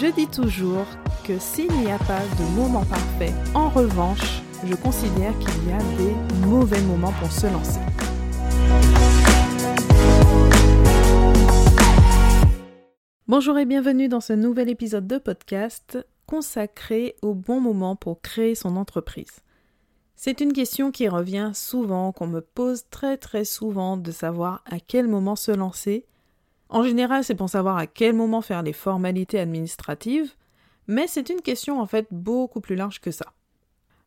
Je dis toujours que s'il n'y a pas de moment parfait, en revanche, je considère qu'il y a des mauvais moments pour se lancer. Bonjour et bienvenue dans ce nouvel épisode de podcast consacré au bon moment pour créer son entreprise. C'est une question qui revient souvent, qu'on me pose très très souvent de savoir à quel moment se lancer. En général, c'est pour savoir à quel moment faire les formalités administratives, mais c'est une question en fait beaucoup plus large que ça.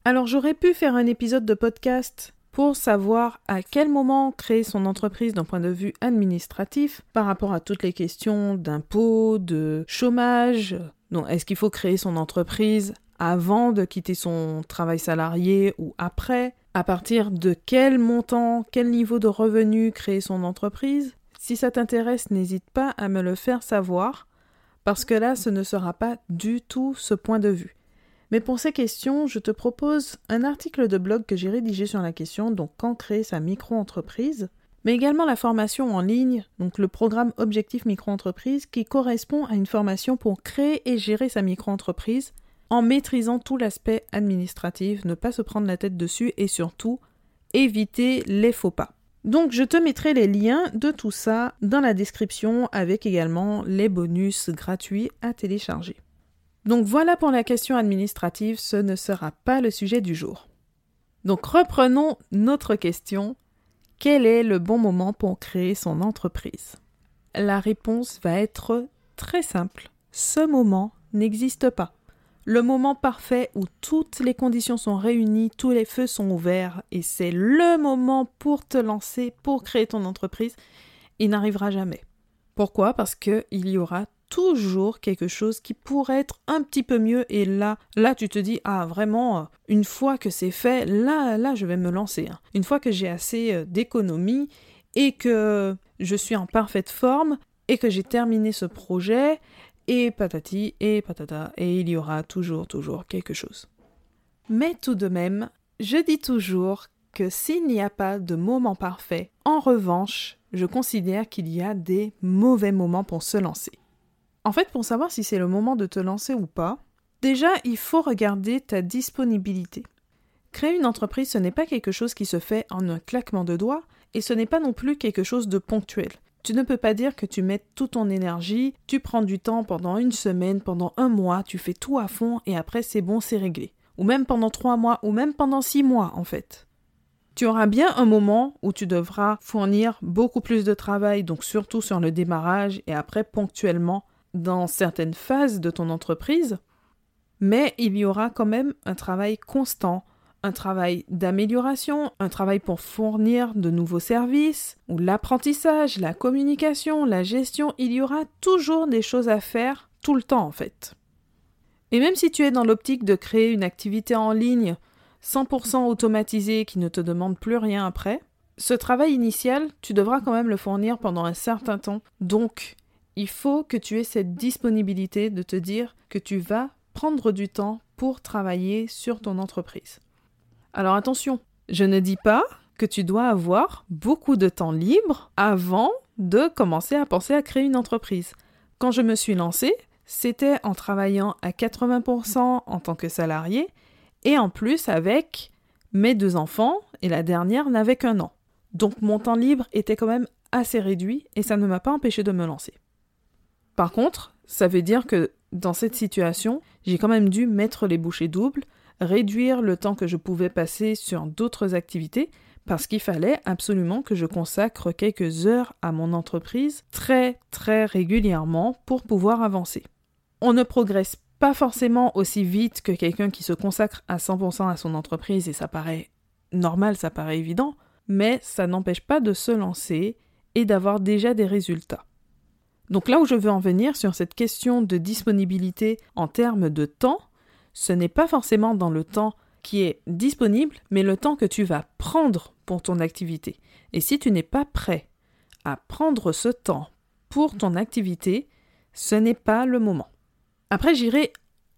Alors j'aurais pu faire un épisode de podcast pour savoir à quel moment créer son entreprise d'un point de vue administratif par rapport à toutes les questions d'impôts, de chômage. Donc est-ce qu'il faut créer son entreprise avant de quitter son travail salarié ou après, à partir de quel montant, quel niveau de revenu créer son entreprise? Si ça t'intéresse, n'hésite pas à me le faire savoir, parce que là, ce ne sera pas du tout ce point de vue. Mais pour ces questions, je te propose un article de blog que j'ai rédigé sur la question, donc quand créer sa micro-entreprise, mais également la formation en ligne, donc le programme Objectif Micro-entreprise, qui correspond à une formation pour créer et gérer sa micro-entreprise en maîtrisant tout l'aspect administratif, ne pas se prendre la tête dessus et surtout éviter les faux pas. Donc je te mettrai les liens de tout ça dans la description avec également les bonus gratuits à télécharger. Donc voilà pour la question administrative, ce ne sera pas le sujet du jour. Donc reprenons notre question. Quel est le bon moment pour créer son entreprise? La réponse va être très simple. Ce moment n'existe pas le moment parfait où toutes les conditions sont réunies, tous les feux sont ouverts et c'est le moment pour te lancer, pour créer ton entreprise, il n'arrivera jamais. Pourquoi? Parce qu'il y aura toujours quelque chose qui pourrait être un petit peu mieux et là là tu te dis ah vraiment une fois que c'est fait là là je vais me lancer hein. une fois que j'ai assez euh, d'économie et que je suis en parfaite forme et que j'ai terminé ce projet et patati et patata, et il y aura toujours, toujours quelque chose. Mais tout de même, je dis toujours que s'il n'y a pas de moment parfait, en revanche, je considère qu'il y a des mauvais moments pour se lancer. En fait, pour savoir si c'est le moment de te lancer ou pas, déjà, il faut regarder ta disponibilité. Créer une entreprise, ce n'est pas quelque chose qui se fait en un claquement de doigts, et ce n'est pas non plus quelque chose de ponctuel. Tu ne peux pas dire que tu mets toute ton énergie, tu prends du temps pendant une semaine, pendant un mois, tu fais tout à fond et après c'est bon, c'est réglé. Ou même pendant trois mois, ou même pendant six mois en fait. Tu auras bien un moment où tu devras fournir beaucoup plus de travail, donc surtout sur le démarrage et après ponctuellement dans certaines phases de ton entreprise, mais il y aura quand même un travail constant un travail d'amélioration, un travail pour fournir de nouveaux services, ou l'apprentissage, la communication, la gestion, il y aura toujours des choses à faire tout le temps en fait. Et même si tu es dans l'optique de créer une activité en ligne 100% automatisée qui ne te demande plus rien après, ce travail initial, tu devras quand même le fournir pendant un certain temps. Donc, il faut que tu aies cette disponibilité de te dire que tu vas prendre du temps pour travailler sur ton entreprise. Alors attention, je ne dis pas que tu dois avoir beaucoup de temps libre avant de commencer à penser à créer une entreprise. Quand je me suis lancée, c'était en travaillant à 80% en tant que salarié et en plus avec mes deux enfants et la dernière n'avait qu'un an. Donc mon temps libre était quand même assez réduit et ça ne m'a pas empêché de me lancer. Par contre, ça veut dire que dans cette situation, j'ai quand même dû mettre les bouchées doubles, réduire le temps que je pouvais passer sur d'autres activités parce qu'il fallait absolument que je consacre quelques heures à mon entreprise très très régulièrement pour pouvoir avancer. On ne progresse pas forcément aussi vite que quelqu'un qui se consacre à 100% à son entreprise et ça paraît normal, ça paraît évident, mais ça n'empêche pas de se lancer et d'avoir déjà des résultats. Donc là où je veux en venir sur cette question de disponibilité en termes de temps, ce n'est pas forcément dans le temps qui est disponible, mais le temps que tu vas prendre pour ton activité. Et si tu n'es pas prêt à prendre ce temps pour ton activité, ce n'est pas le moment. Après, j'irai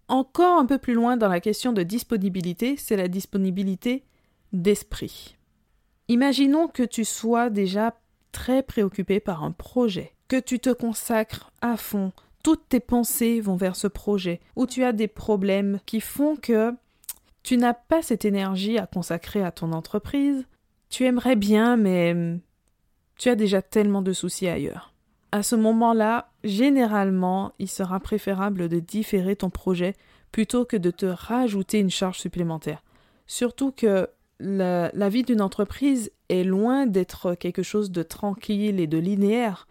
encore un peu plus loin dans la question de disponibilité, c'est la disponibilité d'esprit. Imaginons que tu sois déjà très préoccupé par un projet, que tu te consacres à fond toutes tes pensées vont vers ce projet, où tu as des problèmes qui font que tu n'as pas cette énergie à consacrer à ton entreprise, tu aimerais bien, mais tu as déjà tellement de soucis ailleurs. À ce moment-là, généralement, il sera préférable de différer ton projet plutôt que de te rajouter une charge supplémentaire. Surtout que la, la vie d'une entreprise est loin d'être quelque chose de tranquille et de linéaire.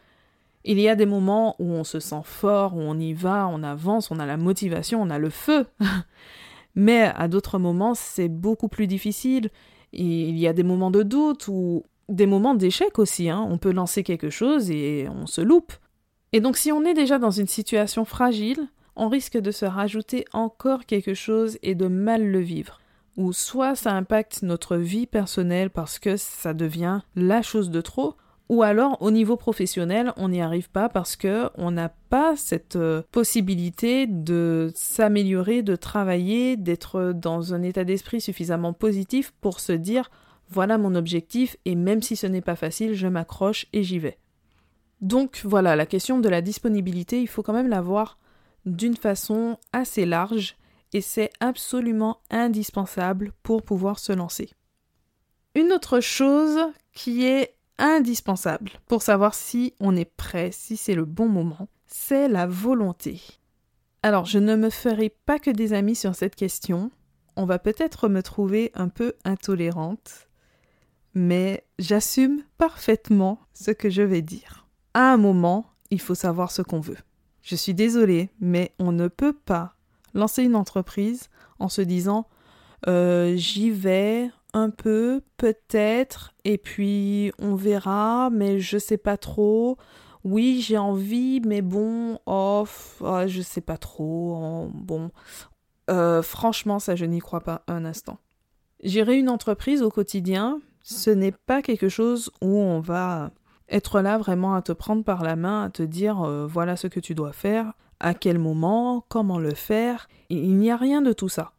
Il y a des moments où on se sent fort, où on y va, on avance, on a la motivation, on a le feu. Mais à d'autres moments, c'est beaucoup plus difficile. Il y a des moments de doute ou des moments d'échec aussi. Hein. On peut lancer quelque chose et on se loupe. Et donc si on est déjà dans une situation fragile, on risque de se rajouter encore quelque chose et de mal le vivre. Ou soit ça impacte notre vie personnelle parce que ça devient la chose de trop, ou alors au niveau professionnel, on n'y arrive pas parce que on n'a pas cette euh, possibilité de s'améliorer, de travailler, d'être dans un état d'esprit suffisamment positif pour se dire voilà mon objectif et même si ce n'est pas facile, je m'accroche et j'y vais. Donc voilà, la question de la disponibilité, il faut quand même la voir d'une façon assez large et c'est absolument indispensable pour pouvoir se lancer. Une autre chose qui est indispensable pour savoir si on est prêt, si c'est le bon moment, c'est la volonté. Alors, je ne me ferai pas que des amis sur cette question. On va peut-être me trouver un peu intolérante, mais j'assume parfaitement ce que je vais dire. À un moment, il faut savoir ce qu'on veut. Je suis désolée, mais on ne peut pas lancer une entreprise en se disant euh, j'y vais, un peu, peut-être, et puis on verra, mais je sais pas trop. Oui, j'ai envie, mais bon, off, oh, je sais pas trop. bon, euh, franchement, ça, je n'y crois pas un instant. Gérer une entreprise au quotidien, ce n'est pas quelque chose où on va être là vraiment à te prendre par la main, à te dire euh, voilà ce que tu dois faire, à quel moment, comment le faire. il n'y a rien de tout ça.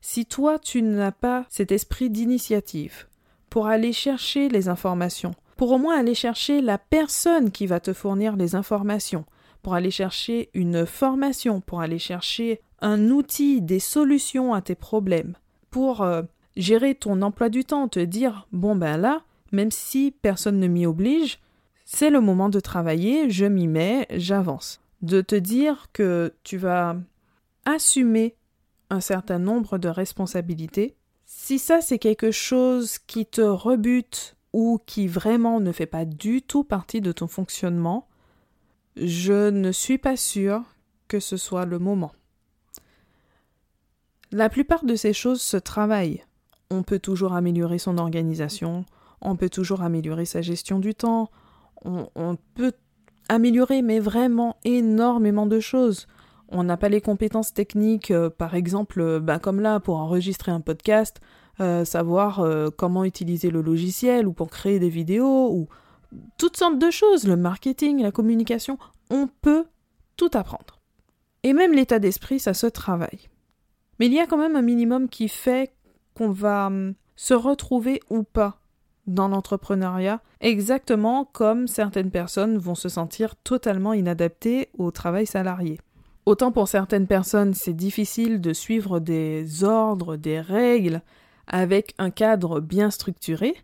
Si toi, tu n'as pas cet esprit d'initiative pour aller chercher les informations, pour au moins aller chercher la personne qui va te fournir les informations, pour aller chercher une formation, pour aller chercher un outil, des solutions à tes problèmes, pour euh, gérer ton emploi du temps, te dire bon ben là, même si personne ne m'y oblige, c'est le moment de travailler, je m'y mets, j'avance. De te dire que tu vas assumer un certain nombre de responsabilités. Si ça c'est quelque chose qui te rebute ou qui vraiment ne fait pas du tout partie de ton fonctionnement, je ne suis pas sûre que ce soit le moment. La plupart de ces choses se travaillent. On peut toujours améliorer son organisation, on peut toujours améliorer sa gestion du temps, on, on peut améliorer mais vraiment énormément de choses on n'a pas les compétences techniques, euh, par exemple, euh, bah, comme là, pour enregistrer un podcast, euh, savoir comment utiliser le logiciel ou pour créer des vidéos ou toutes sortes de choses, le marketing, la communication, on peut tout apprendre. Et même l'état d'esprit, ça se travaille. Mais il y a quand même un minimum qui fait qu'on va hum, se retrouver ou pas dans l'entrepreneuriat, exactement comme certaines personnes vont se sentir totalement inadaptées au travail salarié. Autant pour certaines personnes, c'est difficile de suivre des ordres, des règles, avec un cadre bien structuré,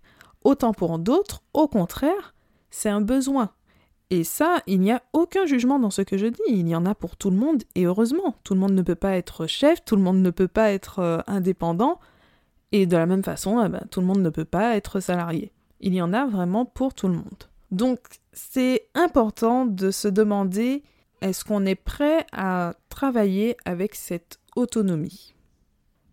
autant pour d'autres, au contraire, c'est un besoin. Et ça, il n'y a aucun jugement dans ce que je dis, il y en a pour tout le monde, et heureusement, tout le monde ne peut pas être chef, tout le monde ne peut pas être euh, indépendant, et de la même façon, eh ben, tout le monde ne peut pas être salarié. Il y en a vraiment pour tout le monde. Donc, c'est important de se demander est-ce qu'on est prêt à travailler avec cette autonomie?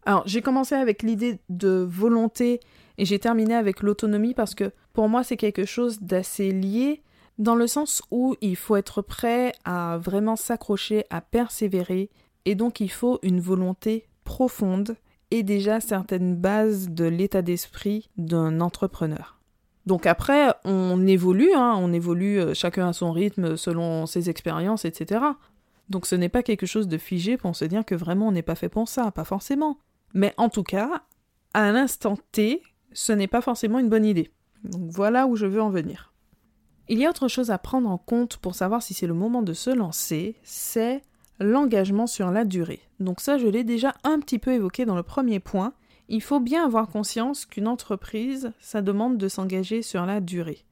Alors, j'ai commencé avec l'idée de volonté et j'ai terminé avec l'autonomie parce que pour moi, c'est quelque chose d'assez lié dans le sens où il faut être prêt à vraiment s'accrocher, à persévérer et donc il faut une volonté profonde et déjà certaines bases de l'état d'esprit d'un entrepreneur. Donc après, on évolue, hein, on évolue euh, chacun à son rythme selon ses expériences, etc. Donc ce n'est pas quelque chose de figé pour se dire que vraiment on n'est pas fait pour ça, pas forcément. Mais en tout cas, à l'instant T, ce n'est pas forcément une bonne idée. Donc voilà où je veux en venir. Il y a autre chose à prendre en compte pour savoir si c'est le moment de se lancer, c'est l'engagement sur la durée. Donc ça, je l'ai déjà un petit peu évoqué dans le premier point. Il faut bien avoir conscience qu'une entreprise, ça demande de s'engager sur la durée.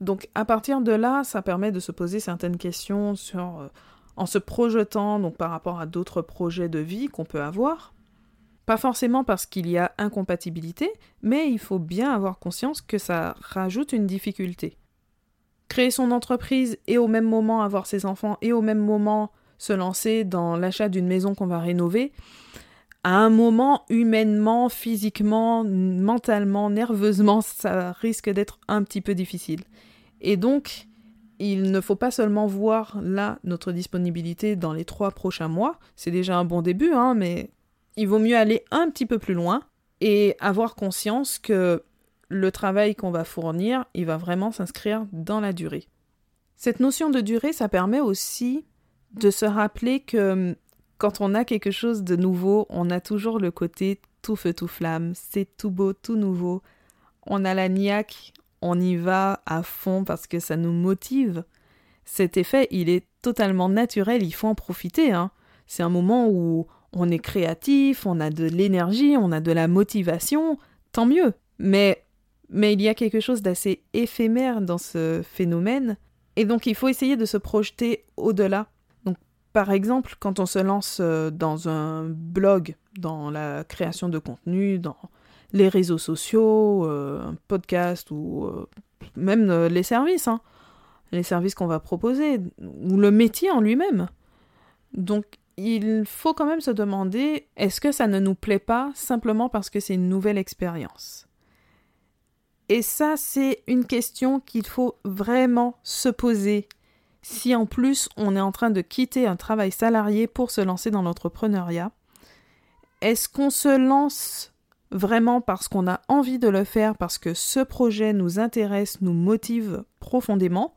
Donc à partir de là, ça permet de se poser certaines questions euh, en se projetant donc par rapport à d'autres projets de vie qu'on peut avoir. Pas forcément parce qu'il y a incompatibilité, mais il faut bien avoir conscience que ça rajoute une difficulté. Créer son entreprise et au même moment avoir ses enfants et au même moment se lancer dans l'achat d'une maison qu'on va rénover, à un moment, humainement, physiquement, mentalement, nerveusement, ça risque d'être un petit peu difficile. Et donc, il ne faut pas seulement voir là notre disponibilité dans les trois prochains mois, c'est déjà un bon début, hein, mais il vaut mieux aller un petit peu plus loin et avoir conscience que le travail qu'on va fournir, il va vraiment s'inscrire dans la durée. Cette notion de durée, ça permet aussi de se rappeler que quand on a quelque chose de nouveau, on a toujours le côté tout feu tout flamme, c'est tout beau, tout nouveau. On a la niaque, on y va à fond parce que ça nous motive. Cet effet, il est totalement naturel, il faut en profiter. Hein. C'est un moment où on est créatif, on a de l'énergie, on a de la motivation, tant mieux. Mais, mais il y a quelque chose d'assez éphémère dans ce phénomène, et donc il faut essayer de se projeter au-delà. Par exemple, quand on se lance euh, dans un blog, dans la création de contenu, dans les réseaux sociaux, euh, un podcast ou euh, même les services, hein, les services qu'on va proposer, ou le métier en lui-même. Donc il faut quand même se demander est-ce que ça ne nous plaît pas simplement parce que c'est une nouvelle expérience? Et ça, c'est une question qu'il faut vraiment se poser si en plus on est en train de quitter un travail salarié pour se lancer dans l'entrepreneuriat. Est-ce qu'on se lance vraiment parce qu'on a envie de le faire, parce que ce projet nous intéresse, nous motive profondément,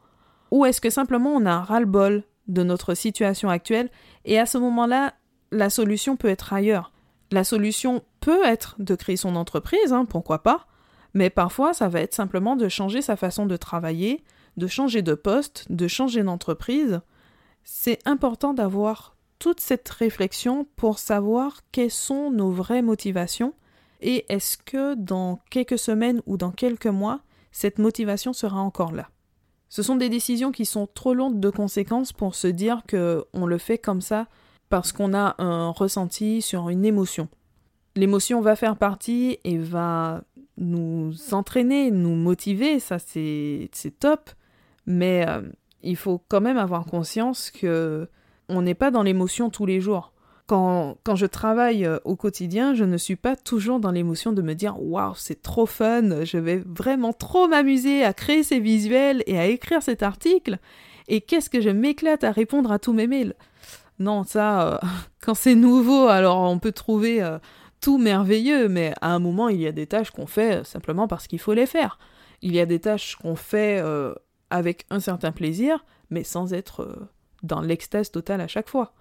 ou est-ce que simplement on a un ras-le-bol de notre situation actuelle et à ce moment-là, la solution peut être ailleurs? La solution peut être de créer son entreprise, hein, pourquoi pas, mais parfois ça va être simplement de changer sa façon de travailler, de changer de poste, de changer d'entreprise. C'est important d'avoir toute cette réflexion pour savoir quelles sont nos vraies motivations et est-ce que dans quelques semaines ou dans quelques mois, cette motivation sera encore là. Ce sont des décisions qui sont trop lourdes de conséquences pour se dire que on le fait comme ça parce qu'on a un ressenti sur une émotion. L'émotion va faire partie et va nous entraîner, nous motiver, ça c'est top, mais euh, il faut quand même avoir conscience que on n'est pas dans l'émotion tous les jours quand, je travaille euh, au quotidien, je ne suis pas toujours dans l'émotion de me dire waouh, c'est trop fun, je vais vraiment trop m'amuser à créer ces visuels et à écrire cet article. Et qu'est-ce que je m'éclate à répondre à tous mes mails? Non, ça, euh, quand c'est nouveau, alors on peut trouver tout merveilleux, mais à un moment, il y a des tâches qu'on fait simplement parce qu'il faut les faire. Il y a des tâches qu'on fait avec un certain plaisir, mais sans être dans l'extase totale à chaque fois.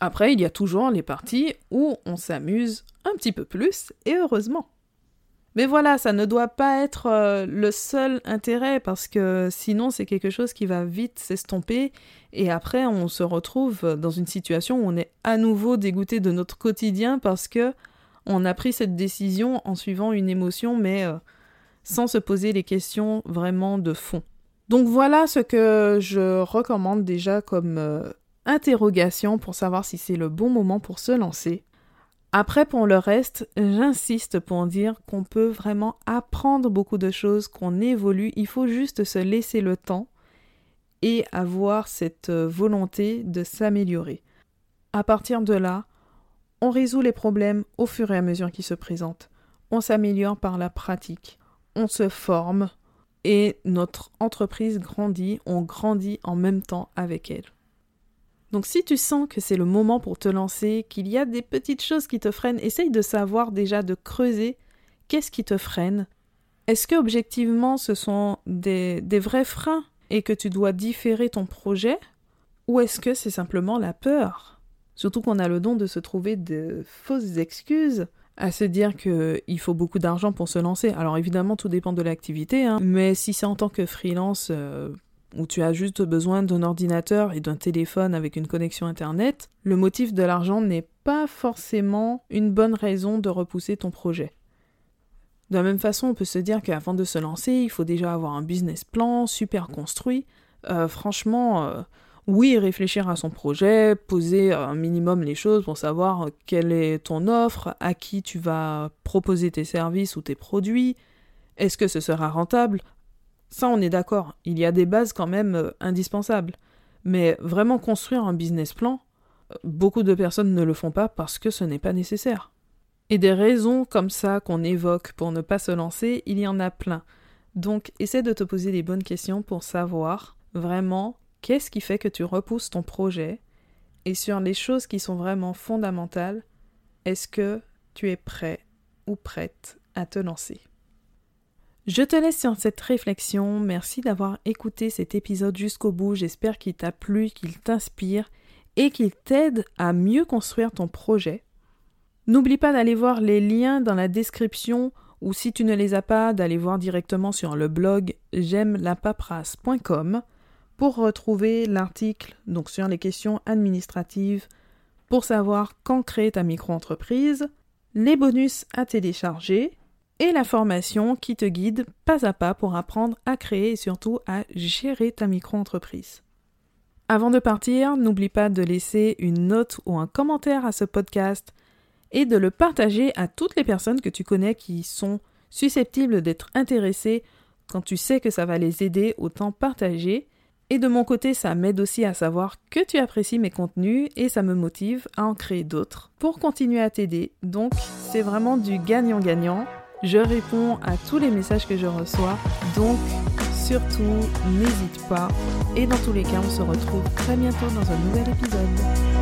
Après, il y a toujours les parties où on s'amuse un petit peu plus, et heureusement. Mais voilà, ça ne doit pas être euh, le seul intérêt, parce que sinon c'est quelque chose qui va vite s'estomper, et après on se retrouve dans une situation où on est à nouveau dégoûté de notre quotidien parce que on a pris cette décision en suivant une émotion, mais euh, sans se poser les questions vraiment de fond. Donc voilà ce que je recommande déjà comme euh, interrogation pour savoir si c'est le bon moment pour se lancer. Après, pour le reste, j'insiste pour dire qu'on peut vraiment apprendre beaucoup de choses, qu'on évolue, il faut juste se laisser le temps et avoir cette volonté de s'améliorer. À partir de là, on résout les problèmes au fur et à mesure qu'ils se présentent. On s'améliore par la pratique, on se forme et notre entreprise grandit, on grandit en même temps avec elle. Donc si tu sens que c'est le moment pour te lancer, qu'il y a des petites choses qui te freinent, essaye de savoir déjà, de creuser qu'est-ce qui te freine. Est-ce que objectivement ce sont des, des vrais freins et que tu dois différer ton projet Ou est-ce que c'est simplement la peur? Surtout qu'on a le don de se trouver de fausses excuses à se dire qu'il faut beaucoup d'argent pour se lancer. Alors évidemment tout dépend de l'activité, hein, mais si c'est en tant que freelance, euh, où tu as juste besoin d'un ordinateur et d'un téléphone avec une connexion Internet, le motif de l'argent n'est pas forcément une bonne raison de repousser ton projet. De la même façon, on peut se dire qu'avant de se lancer, il faut déjà avoir un business plan super construit. Euh, franchement, euh, oui, réfléchir à son projet, poser un minimum les choses pour savoir quelle est ton offre, à qui tu vas proposer tes services ou tes produits, est-ce que ce sera rentable? Ça, on est d'accord, il y a des bases quand même euh, indispensables. Mais vraiment construire un business plan, beaucoup de personnes ne le font pas parce que ce n'est pas nécessaire. Et des raisons comme ça qu'on évoque pour ne pas se lancer, il y en a plein. Donc essaie de te poser les bonnes questions pour savoir vraiment qu'est-ce qui fait que tu repousses ton projet et sur les choses qui sont vraiment fondamentales, est-ce que tu es prêt ou prête à te lancer? Je te laisse sur cette réflexion. Merci d'avoir écouté cet épisode jusqu'au bout. J'espère qu'il t'a plu, qu'il t'inspire et qu'il t'aide à mieux construire ton projet. N'oublie pas d'aller voir les liens dans la description ou si tu ne les as pas, d'aller voir directement sur le blog j'aime la pour retrouver l'article donc sur les questions administratives pour savoir quand créer ta micro-entreprise, les bonus à télécharger et la formation qui te guide pas à pas pour apprendre à créer et surtout à gérer ta micro-entreprise. Avant de partir, n'oublie pas de laisser une note ou un commentaire à ce podcast et de le partager à toutes les personnes que tu connais qui sont susceptibles d'être intéressées. Quand tu sais que ça va les aider, autant partager. Et de mon côté, ça m'aide aussi à savoir que tu apprécies mes contenus et ça me motive à en créer d'autres pour continuer à t'aider. Donc, c'est vraiment du gagnant-gagnant. Je réponds à tous les messages que je reçois. Donc, surtout, n'hésite pas. Et dans tous les cas, on se retrouve très bientôt dans un nouvel épisode.